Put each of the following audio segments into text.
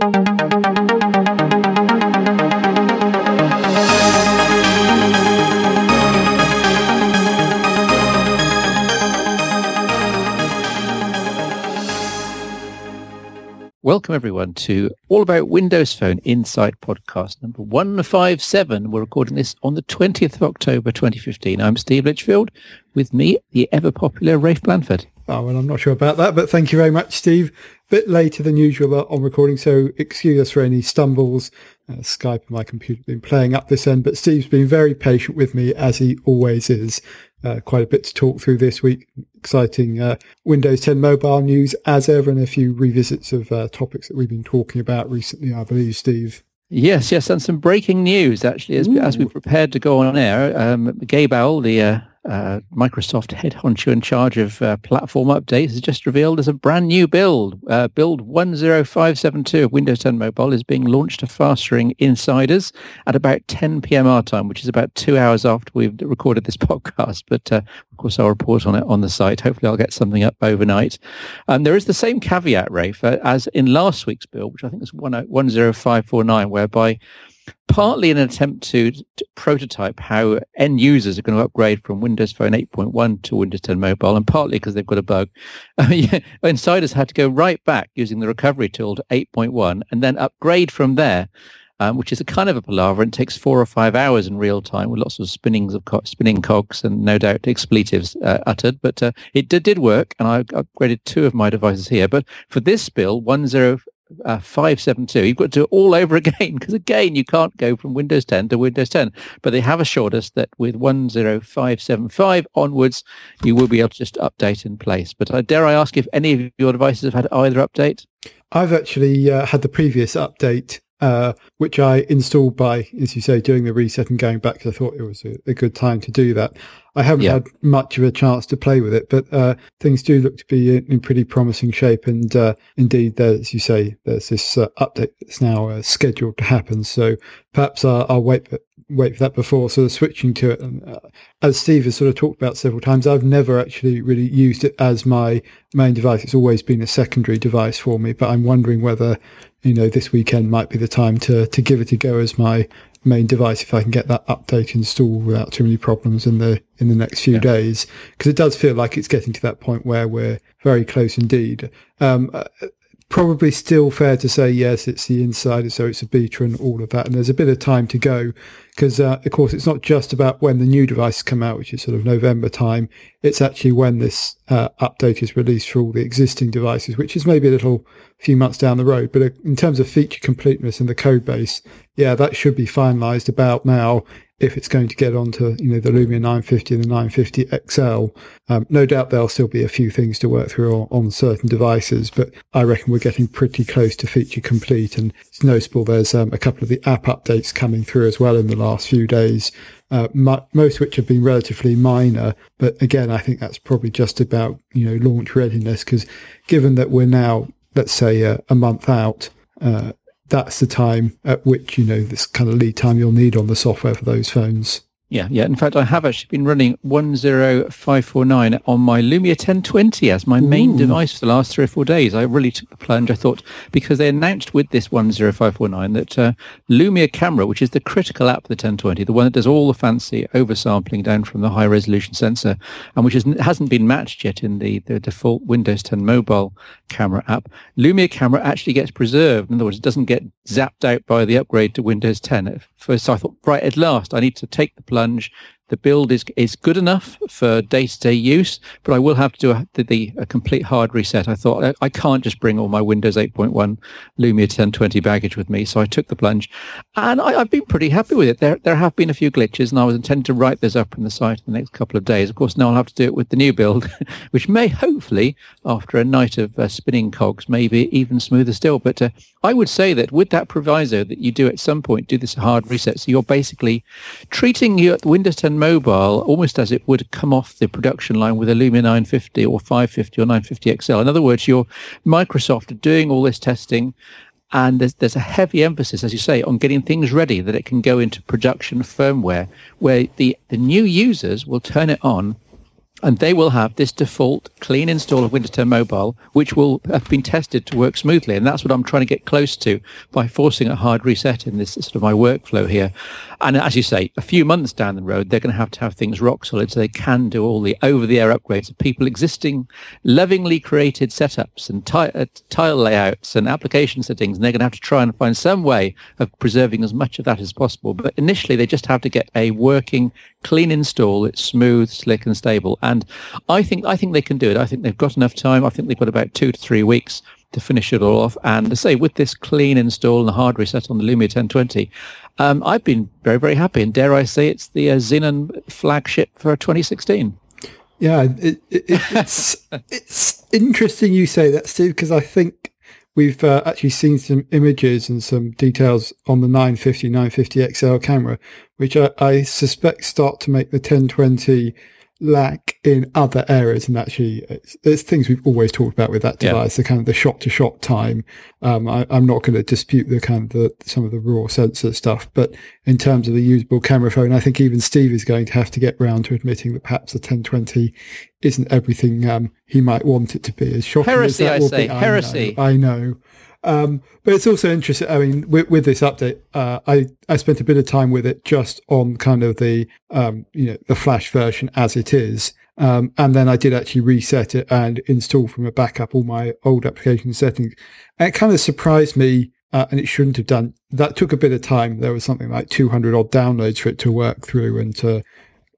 Welcome everyone to All About Windows Phone Insight podcast number 157. We're recording this on the 20th of October 2015. I'm Steve Litchfield. With me, the ever popular Rafe Blandford. Oh, ah, well, I'm not sure about that, but thank you very much, Steve. Bit later than usual on recording, so excuse us for any stumbles. Uh, Skype and my computer have been playing up this end, but Steve's been very patient with me as he always is. Uh, quite a bit to talk through this week. Exciting uh, Windows 10 mobile news as ever, and a few revisits of uh, topics that we've been talking about recently, I believe, Steve. Yes, yes, and some breaking news actually as, as we prepared to go on air. Um, Gabe Aul, the uh, uh, Microsoft head honcho in charge of uh, platform updates has just revealed there's a brand new build. Uh, build 10572 of Windows 10 Mobile is being launched to fast-ring insiders at about 10 p.m. our time, which is about two hours after we've recorded this podcast. But uh, of course, I'll report on it on the site. Hopefully, I'll get something up overnight. Um, there is the same caveat, Rafe, uh, as in last week's build, which I think is 10549, whereby partly in an attempt to, to, prototype how end users are going to upgrade from Windows Phone 8.1 to Windows 10 Mobile, and partly because they've got a bug. yeah, insiders had to go right back using the recovery tool to 8.1 and then upgrade from there. Um, which is a kind of a palaver and takes four or five hours in real time with lots of spinnings of co- spinning cogs and no doubt expletives uh, uttered. But uh, it did, did work, and I upgraded two of my devices here. But for this bill, 10 uh, 572, you've got to do it all over again because again, you can't go from Windows 10 to Windows 10. But they have assured us that with 10575 onwards, you will be able to just update in place. But uh, dare I ask if any of your devices have had either update? I've actually uh, had the previous update uh, which I installed by, as you say, doing the reset and going back because I thought it was a, a, good time to do that. I haven't yeah. had much of a chance to play with it, but uh, things do look to be in, in pretty promising shape. And uh, indeed, as you say, there's this uh, update that's now uh, scheduled to happen. So perhaps I'll, I'll wait wait for that before sort of switching to it. And, uh, as Steve has sort of talked about several times, I've never actually really used it as my main device. It's always been a secondary device for me, but I'm wondering whether you know, this weekend might be the time to, to give it a go as my main device if I can get that update installed without too many problems in the in the next few yeah. days because it does feel like it's getting to that point where we're very close indeed. Um, uh, probably still fair to say yes, it's the insider, so it's a beta and all of that, and there's a bit of time to go because, uh, of course, it's not just about when the new devices come out, which is sort of November time. It's actually when this uh, update is released for all the existing devices, which is maybe a little few months down the road. But uh, in terms of feature completeness and the code base, yeah, that should be finalized about now if it's going to get onto you know the Lumia 950 and the 950 XL. Um, no doubt there'll still be a few things to work through on, on, certain devices, but I reckon we're getting pretty close to feature complete. And it's noticeable there's um, a couple of the app updates coming through as well in the last few days. Uh, most of which have been relatively minor, but again, I think that's probably just about you know launch readiness because given that we're now let's say a, a month out, uh, that's the time at which you know this kind of lead time you'll need on the software for those phones. Yeah, yeah. In fact, I have actually been running 10549 on my Lumia 1020 as my main Ooh. device for the last three or four days. I really took the plunge. I thought, because they announced with this 10549 that uh, Lumia Camera, which is the critical app for the 1020, the one that does all the fancy oversampling down from the high resolution sensor, and which is, hasn't been matched yet in the, the default Windows 10 mobile camera app, Lumia Camera actually gets preserved. In other words, it doesn't get zapped out by the upgrade to Windows 10. At first, I thought, right, at last, I need to take the plunge plunge. The build is is good enough for day to day use, but I will have to do a, the, a complete hard reset. I thought I, I, can't just bring all my Windows 8.1 Lumia 1020 baggage with me, so I took the plunge, and I, have been pretty happy with it. There there have been a few glitches, and I was intending to write those up in the site in the next couple of days. Of course, now I'll have to do it with the new build, which may hopefully, after a night of uh, spinning cogs, maybe even smoother still. But uh, I would say that with that proviso that you do at some point do this hard reset, so you're basically treating your Windows 10 mobile almost as it would come off the production line with a Lumia 950 or 550 or 950 XL. In other words, your Microsoft are doing all this testing and there's, there's a heavy emphasis, as you say, on getting things ready that it can go into production firmware where the, the new users will turn it on and they will have this default clean install of Windows 10 Mobile, which will have been tested to work smoothly. And that's what I'm trying to get close to by forcing a hard reset in this sort of my workflow here. And as you say, a few months down the road, they're going to have to have things rock solid so they can do all the over-the-air upgrades of people existing lovingly created setups and t- uh, tile layouts and application settings. And they're going to have to try and find some way of preserving as much of that as possible. But initially, they just have to get a working clean install. It's smooth, slick, and stable. And I think I think they can do it. I think they've got enough time. I think they've got about two to three weeks to finish it all off. And to say with this clean install and the hard reset on the Lumia 1020, um, I've been very very happy. And dare I say, it's the uh, Xenon flagship for 2016. Yeah, it, it, it's it's interesting you say that, Steve, because I think we've uh, actually seen some images and some details on the 950 950 XL camera, which I, I suspect start to make the 1020 lack in other areas. And actually, it's, it's, things we've always talked about with that device, yeah. the kind of the shot to shot time. Um, I, am not going to dispute the kind of the, some of the raw sensor stuff, but in terms of the usable camera phone, I think even Steve is going to have to get round to admitting that perhaps the 1020 isn't everything um, he might want it to be. As shocking heresy, as that I will say, be, heresy. I know. I know. Um, but it's also interesting. I mean, with, with this update, uh, I I spent a bit of time with it just on kind of the um, you know the Flash version as it is, um, and then I did actually reset it and install from a backup all my old application settings. And it kind of surprised me, uh, and it shouldn't have done. That took a bit of time. There was something like 200 odd downloads for it to work through and to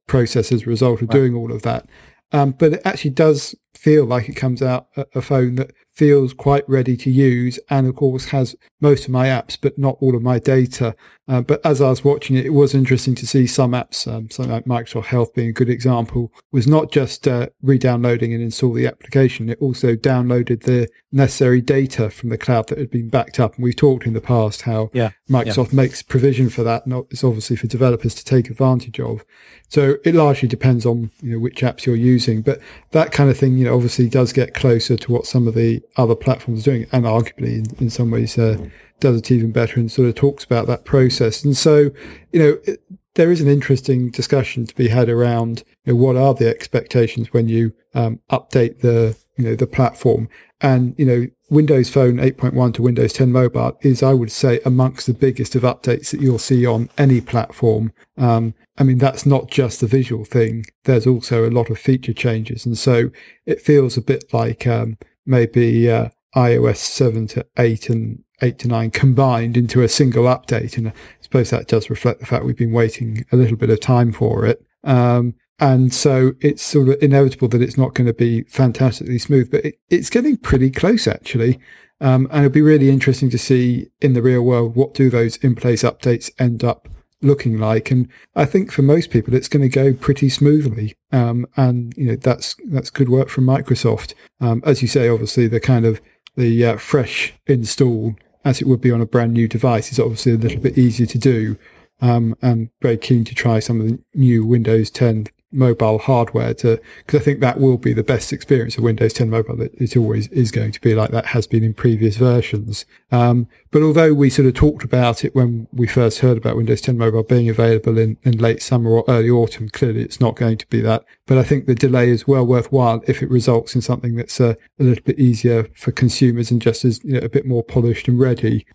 process as a result of right. doing all of that. Um, but it actually does feel like it comes out a, a phone that feels quite ready to use and of course has most of my apps but not all of my data. Uh, but as I was watching it it was interesting to see some apps um, something like Microsoft Health being a good example was not just uh, re-downloading and install the application it also downloaded the necessary data from the cloud that had been backed up. And we've talked in the past how yeah, Microsoft yeah. makes provision for that and it's obviously for developers to take advantage of. So it largely depends on you know which apps you're using but that kind of thing you know obviously does get closer to what some of the other platforms doing, and arguably in, in some ways uh, does it even better and sort of talks about that process. And so, you know, it, there is an interesting discussion to be had around you know, what are the expectations when you um, update the you know the platform and you know Windows Phone 8.1 to Windows 10 Mobile is I would say amongst the biggest of updates that you'll see on any platform. Um, I mean that's not just the visual thing. There's also a lot of feature changes, and so it feels a bit like um, maybe uh, iOS 7 to 8 and 8 to 9 combined into a single update. And I suppose that does reflect the fact we've been waiting a little bit of time for it. Um, and so it's sort of inevitable that it's not going to be fantastically smooth, but it, it's getting pretty close actually. Um, and it'll be really interesting to see in the real world what do those in place updates end up looking like. And I think for most people, it's going to go pretty smoothly. Um, and you know that's that's good work from Microsoft. Um, as you say, obviously the kind of the uh, fresh install as it would be on a brand new device is obviously a little bit easier to do. Um, I'm very keen to try some of the new Windows 10 mobile hardware to because I think that will be the best experience of Windows 10 mobile. It, it always is going to be like that has been in previous versions. Um, but although we sort of talked about it when we first heard about Windows 10 mobile being available in, in late summer or early autumn, clearly it's not going to be that. But I think the delay is well worthwhile if it results in something that's uh, a little bit easier for consumers and just as you know, a bit more polished and ready.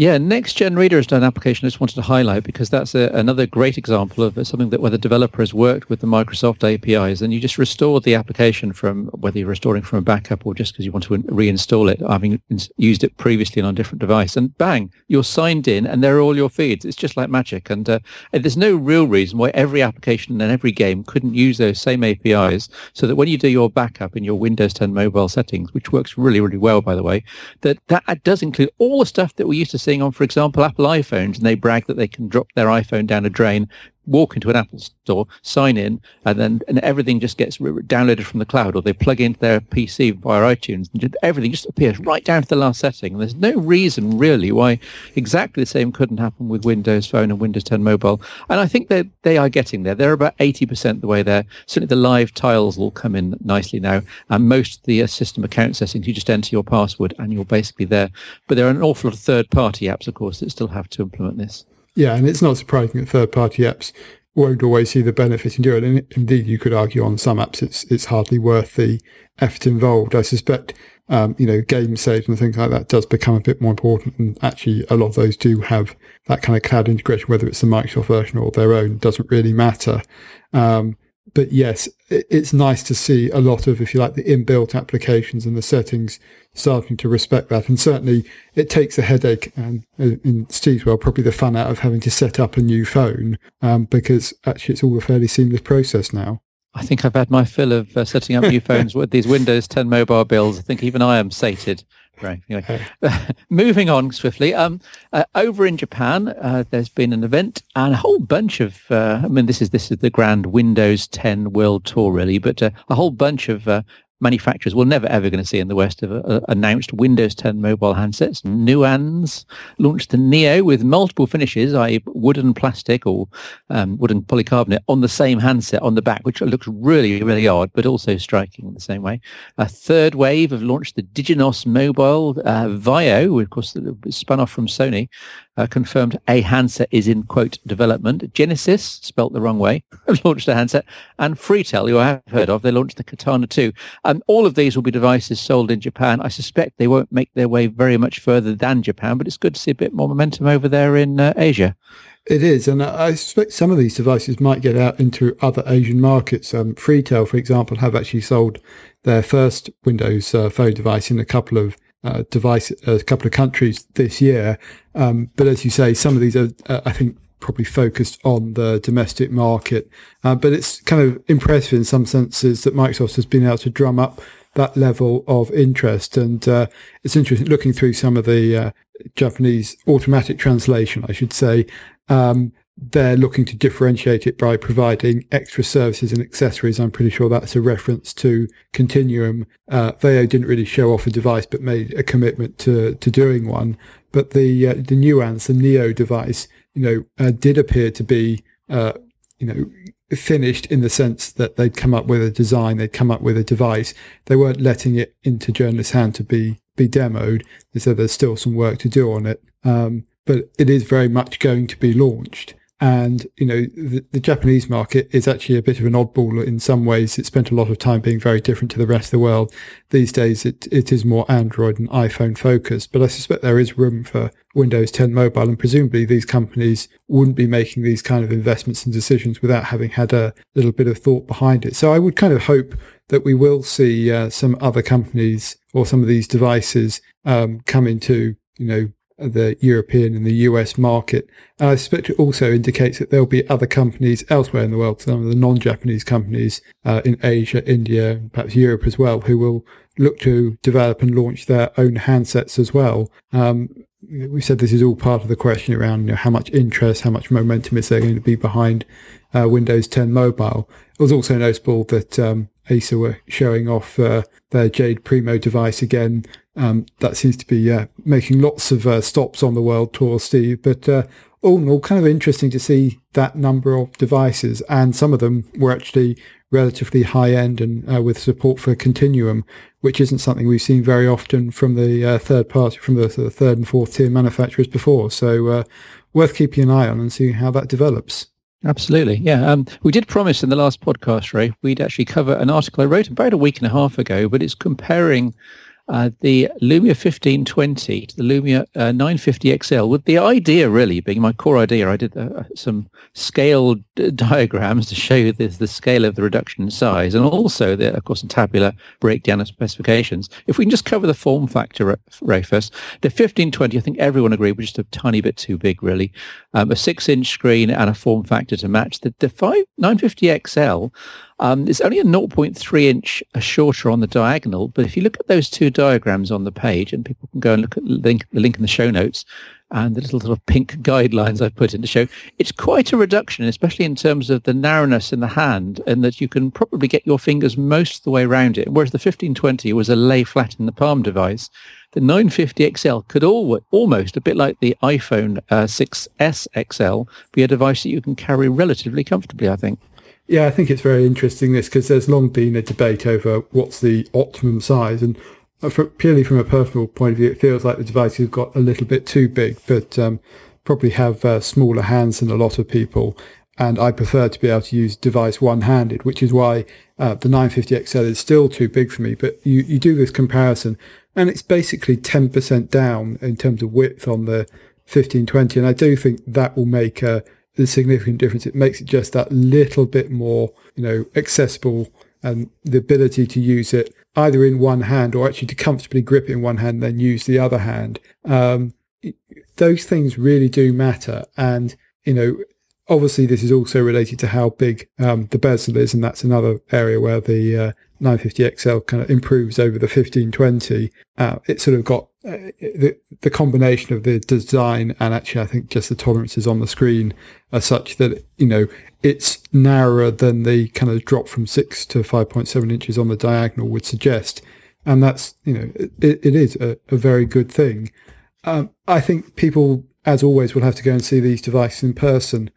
Yeah, Next Gen Reader is an application I just wanted to highlight because that's a, another great example of something that where the developer has worked with the Microsoft APIs and you just restore the application from whether you're restoring from a backup or just because you want to reinstall it, having used it previously on a different device, and bang, you're signed in and there are all your feeds. It's just like magic, and, uh, there's no real reason why every application and every game couldn't use those same APIs, so that when you do your backup in your Windows 10 mobile settings, which works really really well by the way, that that does include all the stuff that we used to see seeing on, for example, Apple iPhones, and they brag that they can drop their iPhone down a drain walk into an Apple store, sign in, and then and everything just gets downloaded from the cloud, or they plug into their PC via iTunes, and everything just appears right down to the last setting. And there's no reason really why exactly the same couldn't happen with Windows Phone and Windows 10 Mobile. And I think that they are getting there. They're about 80% the way there. Certainly the live tiles will come in nicely now, and most of the uh, system account settings, you just enter your password and you're basically there. But there are an awful lot of third-party apps, of course, that still have to implement this. Yeah, and it's not surprising that third party apps won't always see the benefit in doing it. And indeed, you could argue on some apps it's it's hardly worth the effort involved. I suspect, um, you know, game saves and things like that does become a bit more important. And actually, a lot of those do have that kind of cloud integration, whether it's the Microsoft version or their own, doesn't really matter. Um, but yes, it's nice to see a lot of, if you like, the inbuilt applications and the settings starting to respect that. And certainly it takes a headache and uh, in Steve's world, probably the fun out of having to set up a new phone um, because actually it's all a fairly seamless process now. I think I've had my fill of uh, setting up new phones with these Windows 10 mobile bills. I think even I am sated. Right. Anyway, moving on swiftly. Um, uh, over in Japan, uh, there's been an event and a whole bunch of. Uh, I mean, this is this is the grand Windows 10 World Tour, really, but uh, a whole bunch of uh, manufacturers we're never ever going to see in the West have uh, announced Windows 10 mobile handsets. NuAns launched the Neo with multiple finishes, i.e. wooden plastic or um, wooden polycarbonate on the same handset on the back, which looks really, really odd, but also striking in the same way. A third wave have launched the Diginnos mobile uh, Vaio, of course, spun off from Sony, uh, confirmed a handset is in quote development. Genesis, spelt the wrong way, launched a handset, and Freetel, who I have heard of, they launched the Katana 2. Um, all of these will be devices sold in Japan. I suspect they won't make their way very much further than Japan, but it's good to see a bit more momentum over there in uh, Asia. It is, and I suspect some of these devices might get out into other Asian markets. Um, Freetel, for example, have actually sold their first Windows uh, Phone device in a couple of uh, device a couple of countries this year. Um, but as you say, some of these are, uh, I think, probably focused on the domestic market. Uh, but it's kind of impressive in some senses that Microsoft has been able to drum up that level of interest. And uh, it's interesting looking through some of the uh, Japanese automatic translation, I should say. Um, they're looking to differentiate it by providing extra services and accessories. I'm pretty sure that's a reference to Continuum. Uh, Vaio didn't really show off a device, but made a commitment to, to doing one. But the uh, the NuAns, the Neo device, you know, uh, did appear to be, uh, you know, finished in the sense that they'd come up with a design, they'd come up with a device. They weren't letting it into journalists' hand to be be demoed. They said there's still some work to do on it. Um, but it is very much going to be launched. And, you know, the, the, Japanese market is actually a bit of an oddball in some ways. It spent a lot of time being very different to the rest of the world. These days, it, it is more Android and iPhone focused, but I suspect there is room for Windows 10 mobile. And presumably these companies wouldn't be making these kind of investments and decisions without having had a little bit of thought behind it. So I would kind of hope that we will see uh, some other companies or some of these devices um, come into, you know, the European and the US market. And I suspect it also indicates that there'll be other companies elsewhere in the world, some of the non-Japanese companies uh, in Asia, India, perhaps Europe as well, who will look to develop and launch their own handsets as well. Um, we said this is all part of the question around you know, how much interest, how much momentum is there going to be behind uh, Windows 10 Mobile. It was also noticeable that um, Acer were showing off uh, their Jade Primo device again um, that seems to be uh, making lots of uh, stops on the world tour, Steve. But uh, all in all, kind of interesting to see that number of devices, and some of them were actually relatively high end and uh, with support for Continuum, which isn't something we've seen very often from the uh, third party, from the, the, third and fourth tier manufacturers before. So worth keeping an eye on and seeing how that develops. Absolutely, yeah. Um, we did promise in the last podcast, Ray, we'd actually cover an article I wrote about a week and a half ago, but it's comparing uh, the Lumia 1520 to the Lumia uh, 950 XL with the idea really being my core idea. I did uh, some scale d- diagrams to show you the scale of the reduction in size and also the, of course, a tabular breakdown of specifications. If we can just cover the form factor, Ray, first. The 1520, I think everyone agreed was just a tiny bit too big really. Um, a six inch screen and a form factor to match. The, the 5, 950 XL um, it's only a 0.3 inch shorter on the diagonal, but if you look at those two diagrams on the page, and people can go and look at the link, the link in the show notes, and the little sort of pink guidelines I've put in to show, it's quite a reduction, especially in terms of the narrowness in the hand, and that you can probably get your fingers most of the way around it. Whereas the 1520 was a lay flat in the palm device, the 950 XL could all, almost, a bit like the iPhone uh, 6s XL, be a device that you can carry relatively comfortably, I think. Yeah, I think it's very interesting this because there's long been a debate over what's the optimum size, and uh, for, purely from a personal point of view, it feels like the device has got a little bit too big, but um, probably have uh, smaller hands than a lot of people. and I prefer to be able to use device one-handed, which is why uh, the 950 XL is still too big for me. But you, you do this comparison, and it's basically 10% down in terms of width on the 1520, and I do think that will make a, a significant difference. It makes it just that little bit more, you know, accessible and the ability to use it either in one hand or actually to comfortably grip it in one hand, then use the other hand. Um, those things really do matter. And, you know, obviously this is also related to how big um, the bezel is. And that's another area where the uh, 950 XL kind of improves over the 1520. Uh, it sort of got the, the combination of the design and actually I think just the tolerances on the screen are such that, you know, it's narrower than the kind of drop from six to 5.7 inches on the diagonal would suggest. And that's, you know, it, it is a, a, very good thing. Um, I think people, as always, will have to go and see these devices in person.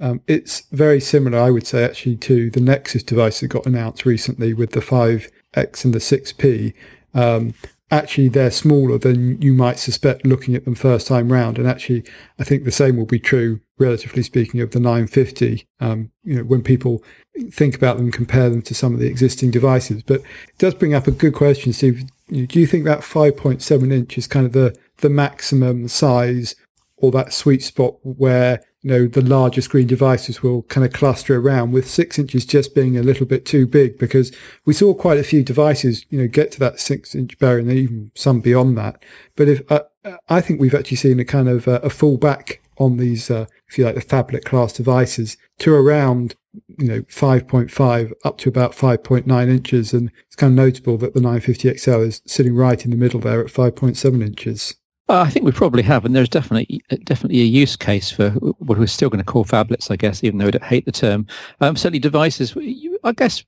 Um, it's very similar, I would say, actually, to the Nexus device that got announced recently with the 5X and the 6P. Um, actually they're smaller than you might suspect looking at them first time round. And actually, I think the same will be true, relatively speaking, of the 950. Um, you know, when people think about them, compare them to some of the existing devices. But it does bring up a good question, Steve. Do you think that 5.7 inch is kind of the the maximum size or that sweet spot where you know, the larger screen devices will kind of cluster around with six inches just being a little bit too big because we saw quite a few devices, you know, get to that six inch barrier and even some beyond that. But if, uh, I think we've actually seen a kind of uh, a fallback on these, uh, if you like, the phablet class devices to around, you know, 5.5 up to about 5.9 inches. And it's kind of notable that the 950 XL is sitting right in the middle there at 5.7 inches. Uh, I think we probably have, and there's definitely definitely a use case for what we're still going to call phablets, I guess, even though I hate the term. Um, certainly, devices, I guess,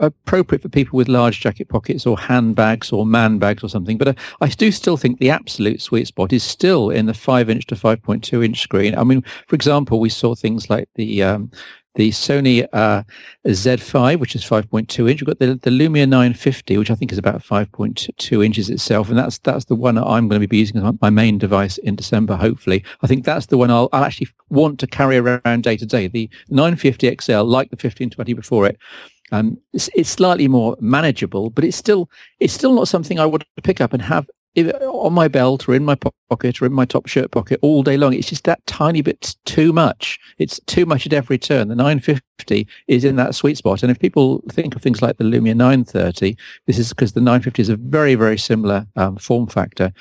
appropriate for people with large jacket pockets or handbags or man bags or something. But uh, I do still think the absolute sweet spot is still in the five inch to five point two inch screen. I mean, for example, we saw things like the um, the Sony uh, Z5, which is 5.2 inch. We've got the, the Lumia 950, which I think is about 5.2 inches itself, and that's that's the one I'm going to be using as my main device in December. Hopefully, I think that's the one I'll, I'll actually want to carry around day to day. The 950 XL, like the 1520 before it, um, it's, it's, slightly more manageable, but it's still it's still not something I want to pick up and have on my belt or in my pocket or in my top shirt pocket all day long. It's just that tiny bit too much. It's too much at every turn. The 950 is in that sweet spot. And if people think of things like the Lumia 930, this is because the 950 is a very, very similar um, form factor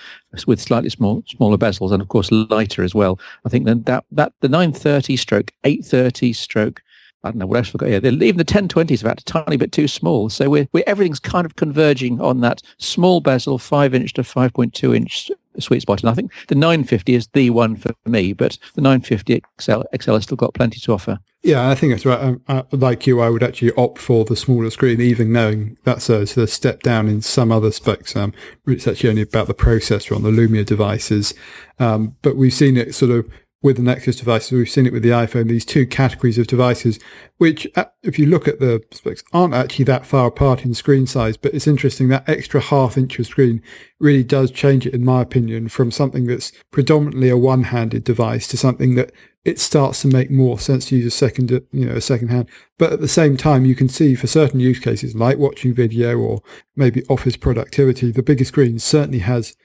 with slightly small, smaller bezels and of course lighter as well. I think that, that, that the 930 stroke, 830 stroke, I don't know what else we got here. Even the 1020 is about a tiny bit too small. So we're, we're, everything's kind of converging on that small bezel, 5 inch to 5.2 inch sweet spot. And I think the 950 is the one for me, but the 950 XL, XL has still got plenty to offer. Yeah, I think that's right. Um, uh, like you, I would actually opt for the smaller screen, even knowing that's a, step down in some other specs. Um, it's actually only about the processor on the Lumia devices. Um, but we've seen it sort of with the Nexus devices. We've seen it with the iPhone, these two categories of devices, which, uh, if you look at the specs, aren't actually that far apart in screen size. But it's interesting that extra half inch of screen really does change it, in my opinion, from something that's predominantly a one handed device to something that it starts to make more sense to use a second, you know, a second hand. But at the same time, you can see for certain use cases like watching video or maybe office productivity, the bigger screen certainly has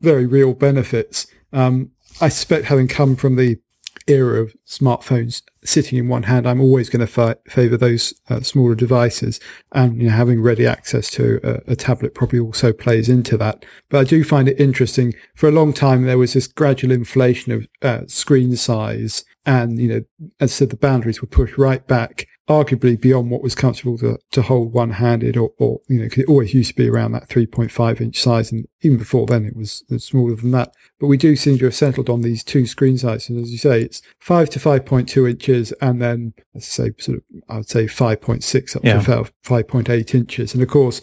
very real benefits. Um, I suspect having come from the era of smartphones sitting in one hand, I'm always going to favour those uh, smaller devices, and you know, having ready access to a, a, tablet probably also plays into that. But I do find it interesting. For a long time, there was this gradual inflation of uh, screen size, and you know, as I said, the boundaries were pushed right back arguably beyond what was comfortable to, to hold one handed or, or, you know, cause it always used to be around that 3.5 inch size. And even before then, it was, smaller than that. But we do seem to have settled on these two screen sizes. And as you say, it's five to 5.2 inches and then, let's say, sort of, I would say 5.6 up yeah. to 5.8 inches. And of course,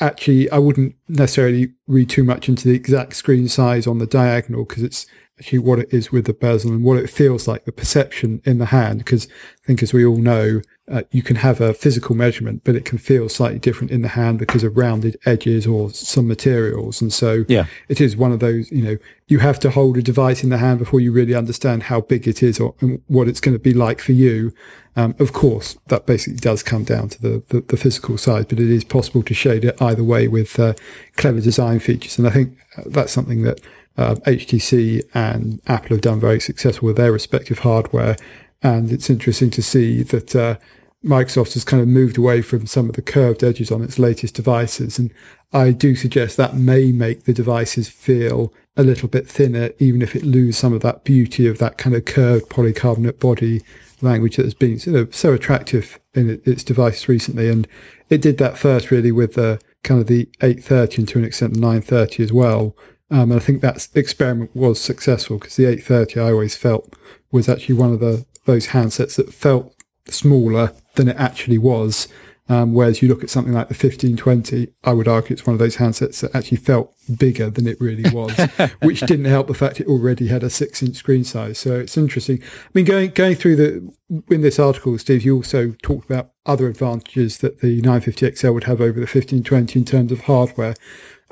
actually, I wouldn't necessarily read too much into the exact screen size on the diagonal because it's actually what it is with the bezel and what it feels like, the perception in the hand. Because I think, as we all know, uh, you can have a physical measurement, but it can feel slightly different in the hand because of rounded edges or some materials. And so yeah. it is one of those, you know, you have to hold a device in the hand before you really understand how big it is or what it's going to be like for you. Um, of course, that basically does come down to the, the, the, physical side, but it is possible to shade it either way with uh, clever design features. And I think uh, that's something that uh, HTC and Apple have done very successful with their respective hardware. And it's interesting to see that uh, Microsoft has kind of moved away from some of the curved edges on its latest devices. And I do suggest that may make the devices feel a little bit thinner, even if it loses some of that beauty of that kind of curved polycarbonate body language that has been sort of so attractive in its devices recently. And it did that first really with the kind of the 830 and to an extent the 930 as well, um, and I think that experiment was successful because the 830 I always felt was actually one of the those handsets that felt smaller than it actually was. Um, whereas you look at something like the 1520, I would argue it's one of those handsets that actually felt bigger than it really was, which didn't help the fact it already had a six inch screen size. So it's interesting. I mean, going, going through the, in this article, Steve, you also talked about other advantages that the 950 XL would have over the 1520 in terms of hardware.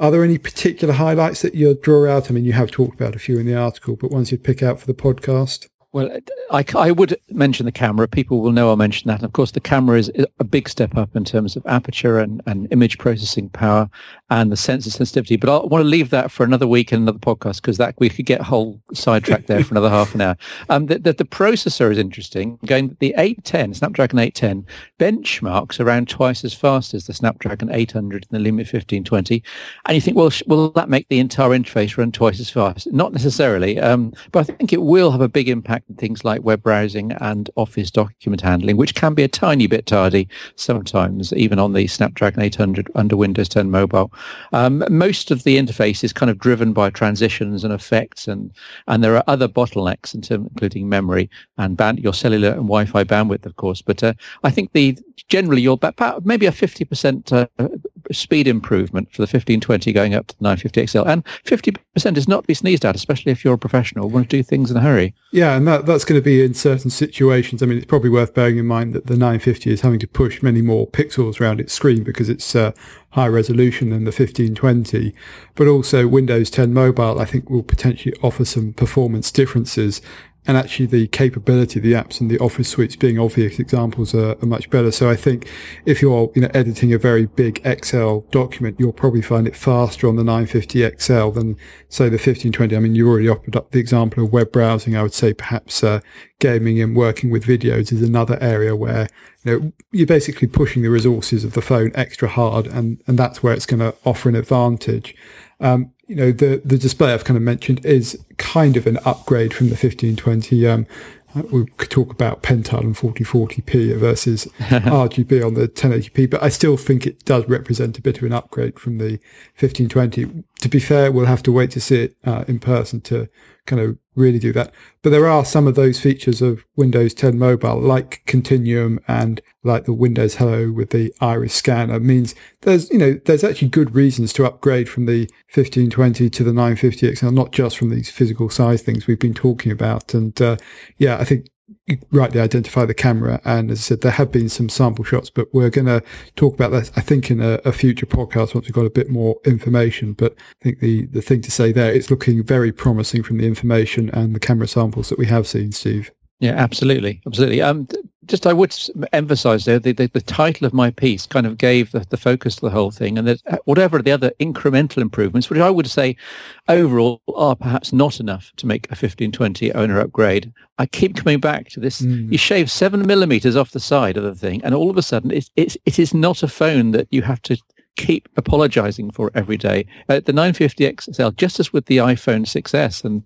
Are there any particular highlights that you'd draw out? I mean, you have talked about a few in the article, but ones you'd pick out for the podcast? Well, I, I would mention the camera. People will know I'll mention that. And of course, the camera is a big step up in terms of aperture and, and image processing power and the sensor sensitivity. But I want to leave that for another week and another podcast because that we could get whole sidetrack there for another half an hour. Um, the, the, the, processor is interesting. Going the 810, Snapdragon 810, benchmarks around twice as fast as the Snapdragon 800 and the Lumia 1520. And you think, well, sh- will that make the entire interface run twice as fast? Not necessarily, um, but I think it will have a big impact on things like web browsing and Office document handling, which can be a tiny bit tardy sometimes, even on the Snapdragon 800 under Windows 10 mobile. Um, most of the interface is kind of driven by transitions and effects, and and there are other bottlenecks, in term, including memory and band, your cellular and Wi-Fi bandwidth, of course. But uh, I think the generally you're about maybe a 50% uh, speed improvement for the 1520 going up to the 950 XL, and 50% is not to be sneezed at, especially if you're a professional want to do things in a hurry. Yeah, and that, that's going to be in certain situations. I mean, it's probably worth bearing in mind that the 950 is having to push many more pixels around its screen because it's uh, higher resolution than the 1520. But also Windows 10 Mobile, I think, will potentially offer some performance differences and actually the capability of the apps and the office suites being obvious examples are, are, much better. So I think if you're you know editing a very big Excel document, you'll probably find it faster on the 950 XL than say the 1520. I mean, you already offered up the example of web browsing. I would say perhaps uh, gaming and working with videos is another area where you know you're basically pushing the resources of the phone extra hard, and and that's where it's going to offer an advantage. Um, you know, the, the display I've kind of mentioned is kind of an upgrade from the 1520. Um, we could talk about Pentile and 4040p versus RGB on the 1080p, but I still think it does represent a bit of an upgrade from the 1520. To be fair, we'll have to wait to see it uh, in person to kind of really do that. But there are some of those features of Windows 10 Mobile, like Continuum and like the Windows Hello with the iris scanner, means there's you know there's actually good reasons to upgrade from the 1520 to the 950 XL, not just from these physical size things we've been talking about. And uh, yeah, I think rightly identify the camera. And as I said, there have been some sample shots, but we're going to talk about that, I think, in a, a, future podcast once we've got a bit more information. But I think the, the thing to say there, it's looking very promising from the information and the camera samples that we have seen, Steve. Yeah, absolutely. Absolutely. Um, just I would emphasize there the, the, the, title of my piece kind of gave the, the focus to the whole thing and that uh, whatever the other incremental improvements, which I would say overall are perhaps not enough to make a 1520 owner upgrade. I keep coming back to this. Mm. You shave seven millimeters off the side of the thing and all of a sudden it's, it's, it is not a phone that you have to keep apologizing for every day. Uh, the 950 XL, just as with the iPhone 6s and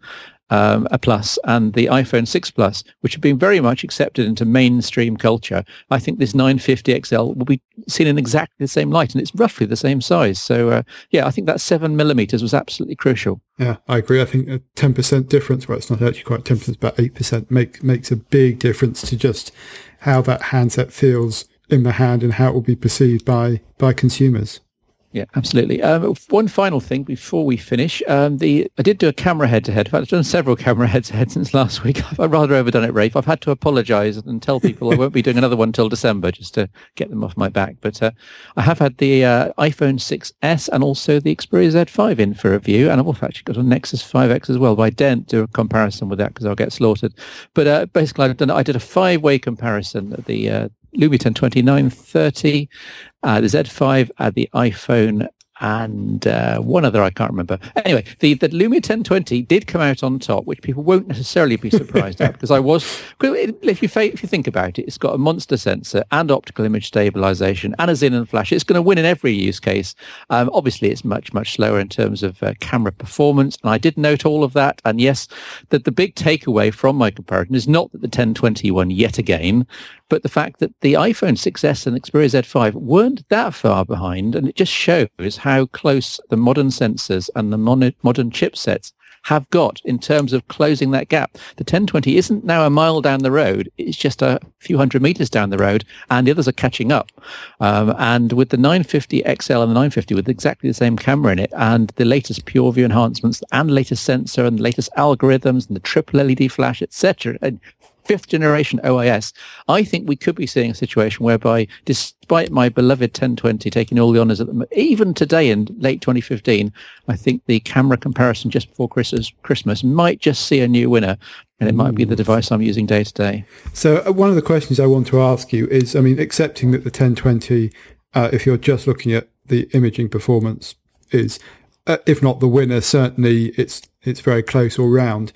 um, a Plus and the iPhone 6 Plus, which have been very much accepted into mainstream culture, I think this 950 XL will be seen in exactly the same light, and it's roughly the same size. So, uh, yeah, I think that seven millimeters was absolutely crucial. Yeah, I agree. I think a 10% difference, well, it's not actually quite 10%, it's about 8%, make, makes a big difference to just how that handset feels in the hand and how it will be perceived by, by consumers. Yeah, absolutely. Um, one final thing before we finish. Um, the I did do a camera head-to-head. In fact, I've done several camera head-to-head since last week. I've rather overdone it, Rafe. I've had to apologise and tell people I won't be doing another one till December just to get them off my back. But uh, I have had the uh, iPhone 6s and also the Xperia Z5 in for a review, and I've also actually got a Nexus 5X as well. But I daren't do a comparison with that because I'll get slaughtered. But uh, basically, I've done. I did a five-way comparison. The Lumia 10 2930, uh, the Z5, uh, the iPhone and uh, one other I can't remember. Anyway, the, the Lumia 1020 did come out on top, which people won't necessarily be surprised at because I was. If you if you think about it, it's got a monster sensor and optical image stabilization and a xenon flash. It's going to win in every use case. Um, obviously, it's much much slower in terms of uh, camera performance, and I did note all of that. And yes, that the big takeaway from my comparison is not that the 1021 yet again but the fact that the iPhone 6s and Xperia Z5 weren't that far behind, and it just shows how close the modern sensors and the mon- modern chipsets have got in terms of closing that gap. The 1020 isn't now a mile down the road. It's just a few hundred meters down the road and the others are catching up. Um, and with the 950 XL and the 950 with exactly the same camera in it and the latest PureView enhancements and latest sensor and the latest algorithms and the triple LED flash, etc. And fifth generation OIS, I think we could be seeing a situation whereby, despite my beloved 1020 taking all the honors at the, even today in late 2015, I think the camera comparison just before Christmas, Christmas might just see a new winner. And it might be the device I'm using day to day. So uh, one of the questions I want to ask you is, I mean, accepting that the 1020, uh, if you're just looking at the imaging performance, is uh, if not the winner, certainly it's it's very close all round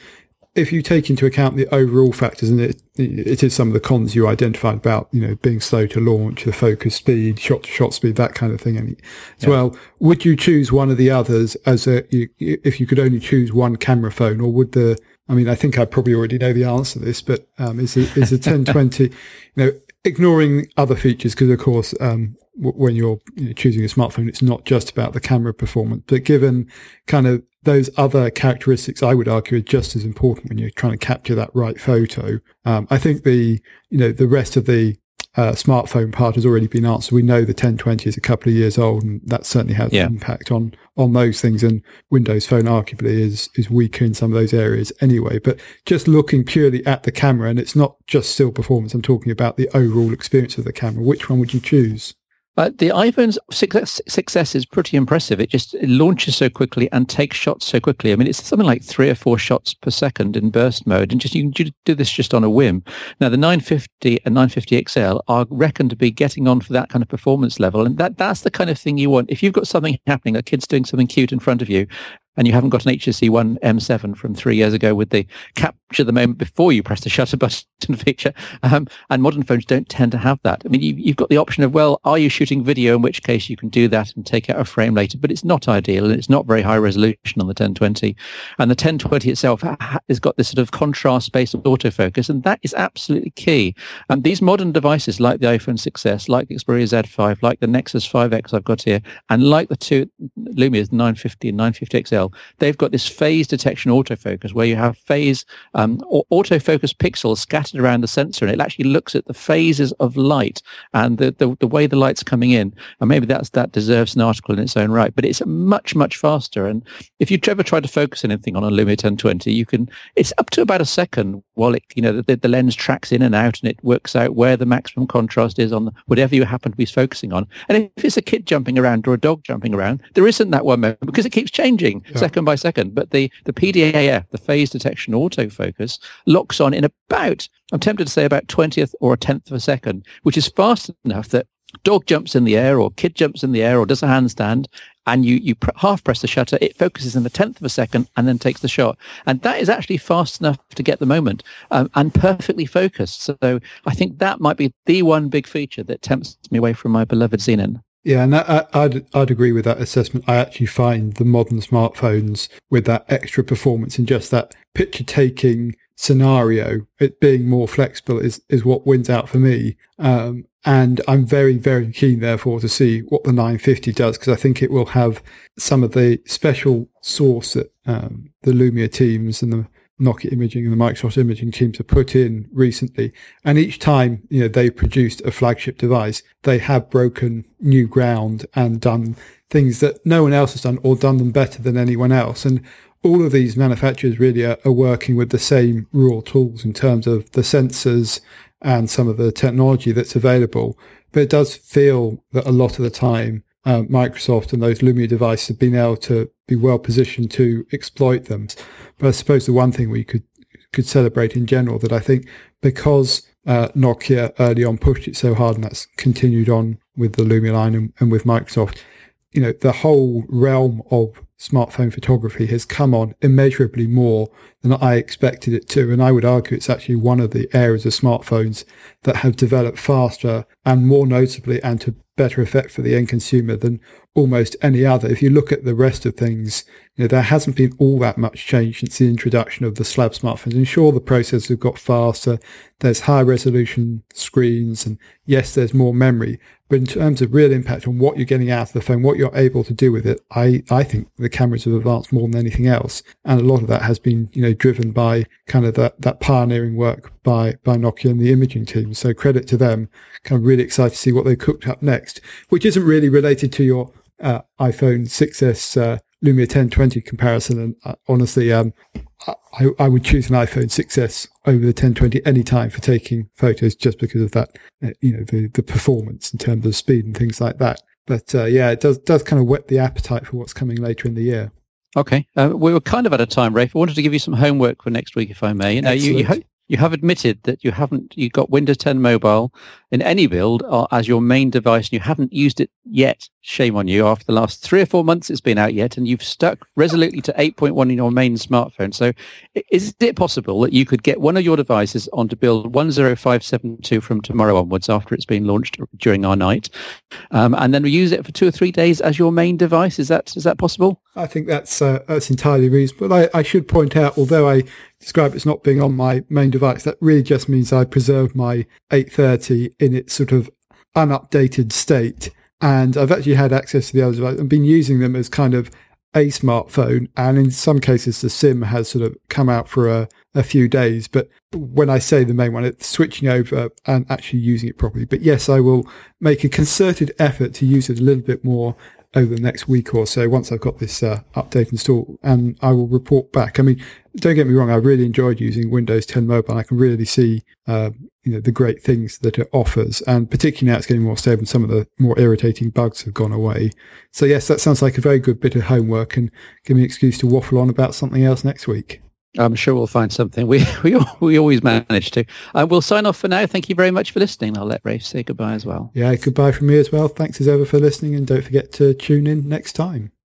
if you take into account the overall factors, and it, it is some of the cons you identified about, you know, being slow to launch, the focus speed, shot to shot speed, that kind of thing, as yeah. well, would you choose one of the others as a, if you could only choose one camera phone, or would the, I mean, I think I probably already know the answer to this, but um, is it, is a 1020, you know, ignoring other features, because of course, um, when you're you know, choosing a smartphone, it's not just about the camera performance, but given kind of those other characteristics, I would argue, are just as important when you're trying to capture that right photo. Um, I think the you know the rest of the uh, smartphone part has already been answered. We know the 1020 is a couple of years old, and that certainly has yeah. an impact on on those things. And Windows Phone arguably is is weaker in some of those areas anyway. But just looking purely at the camera, and it's not just still performance. I'm talking about the overall experience of the camera. Which one would you choose? But the iPhone's success, success is pretty impressive. It just it launches so quickly and takes shots so quickly. I mean, it's something like three or four shots per second in burst mode, and just you can do this just on a whim. Now, the 950 and 950 XL are reckoned to be getting on for that kind of performance level, and that that's the kind of thing you want. If you've got something happening, a kid's doing something cute in front of you, and you haven't got an HTC One M7 from three years ago with the capture the moment before you press the shutter button feature. Um, and modern phones don't tend to have that. I mean, you, have got the option of, well, are you shooting video, in which case you can do that and take out a frame later, but it's not ideal and it's not very high resolution on the 1020. And the 1020 itself has got this sort of contrast-based autofocus, and that is absolutely key. And these modern devices like the iPhone 6s, like the Xperia Z5, like the Nexus 5X I've got here, and like the two Lumia's 950 and 950 XL, they've got this phase detection autofocus where you have phase um, autofocus pixels scattered around the sensor and it actually looks at the phases of light and the, the, the way the light's coming in. And maybe that's, that deserves an article in its own right, but it's much, much faster. And if you ever try to focus anything on a Lumia 1020, you can, it's up to about a second while it, you know, the, the lens tracks in and out and it works out where the maximum contrast is on whatever you happen to be focusing on. And if it's a kid jumping around or a dog jumping around, there isn't that one moment because it keeps changing second by second. But the, the PDAF, the phase detection autofocus, locks on in about, I'm tempted to say about 20th or a tenth of a second, which is fast enough that dog jumps in the air or kid jumps in the air or does a handstand and you, you pr- half press the shutter, it focuses in a tenth of a second and then takes the shot. And that is actually fast enough to get the moment um, and perfectly focused. So I think that might be the one big feature that tempts me away from my beloved Xenon. Yeah, and I, I'd I'd agree with that assessment. I actually find the modern smartphones with that extra performance and just that picture taking scenario, it being more flexible is is what wins out for me. Um, and I'm very, very keen, therefore, to see what the 950 does because I think it will have some of the special sauce that um, the Lumia teams and the Nokia Imaging and the Microsoft Imaging teams have put in recently. And each time, you know, they produced a flagship device, they have broken new ground and done things that no one else has done or done them better than anyone else. And all of these manufacturers really are, are working with the same raw tools in terms of the sensors and some of the technology that's available. But it does feel that a lot of the time, uh, Microsoft and those Lumia devices have been able to be well positioned to exploit them. But I suppose the one thing we could could celebrate in general that I think because uh, Nokia early on pushed it so hard, and that's continued on with the Lumia line and, and with Microsoft. You know, the whole realm of smartphone photography has come on immeasurably more than I expected it to. And I would argue it's actually one of the areas of smartphones that have developed faster and more notably and to better effect for the end consumer than almost any other. If you look at the rest of things, you know, there hasn't been all that much change since the introduction of the slab smartphones. And sure, the processors have got faster. There's higher resolution screens and yes, there's more memory. But in terms of real impact on what you're getting out of the phone, what you're able to do with it, I, I think the cameras have advanced more than anything else. And a lot of that has been, you know, driven by kind of that, that pioneering work by, by Nokia and the imaging team. So credit to them. Kind of really excited to see what they cooked up next, which isn't really related to your uh, iPhone 6s uh, Lumia 1020 comparison. And uh, honestly, um, I, I, would choose an iPhone 6s over the 1020 anytime for taking photos just because of that, uh, you know, the, the performance in terms of speed and things like that. But uh, yeah, it does does kind of whet the appetite for what's coming later in the year. Okay, uh, we were kind of out of time, Rafe. I wanted to give you some homework for next week, if I may. Now, you, you, you have admitted that you haven't you got Windows 10 Mobile in any build uh, as your main device and you haven't used it yet. Shame on you. After the last three or four months it's been out yet and you've stuck resolutely to 8.1 in your main smartphone. So is it possible that you could get one of your devices onto build 10572 from tomorrow onwards after it's been launched during our night um, and then use it for two or three days as your main device? Is that is that possible? I think that's uh, that's entirely reasonable. I, I should point out, although I describe it as not being on my main device, that really just means I preserve my 830 in its sort of unupdated state. And I've actually had access to the others. I've been using them as kind of a smartphone. And in some cases, the SIM has sort of come out for a, a few days. But when I say the main one, it's switching over and actually using it properly. But yes, I will make a concerted effort to use it a little bit more over the next week or so once I've got this uh, update installed and I will report back. I mean, don't get me wrong, I really enjoyed using Windows 10 Mobile. And I can really see, uh, you know, the great things that it offers and particularly now it's getting more stable and some of the more irritating bugs have gone away. So yes, that sounds like a very good bit of homework and give me an excuse to waffle on about something else next week. I'm sure we'll find something. We we, we always manage to. Uh, we'll sign off for now. Thank you very much for listening. I'll let Rafe say goodbye as well. Yeah, goodbye from me as well. Thanks as ever for listening, and don't forget to tune in next time.